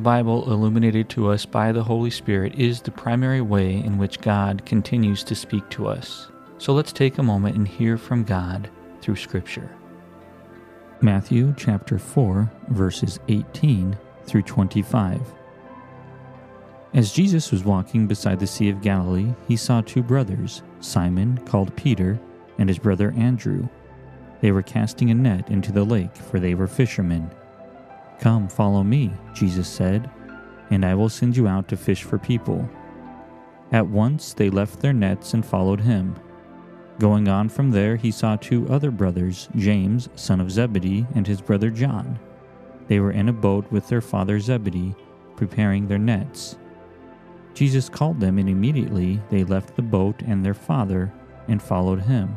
The Bible, illuminated to us by the Holy Spirit, is the primary way in which God continues to speak to us. So let's take a moment and hear from God through Scripture. Matthew chapter 4, verses 18 through 25. As Jesus was walking beside the Sea of Galilee, he saw two brothers, Simon, called Peter, and his brother Andrew. They were casting a net into the lake, for they were fishermen. Come, follow me, Jesus said, and I will send you out to fish for people. At once they left their nets and followed him. Going on from there, he saw two other brothers, James, son of Zebedee, and his brother John. They were in a boat with their father Zebedee, preparing their nets. Jesus called them, and immediately they left the boat and their father and followed him.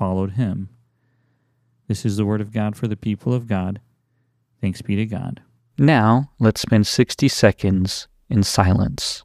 followed him. This is the word of God for the people of God. Thanks be to God. Now, let's spend 60 seconds in silence.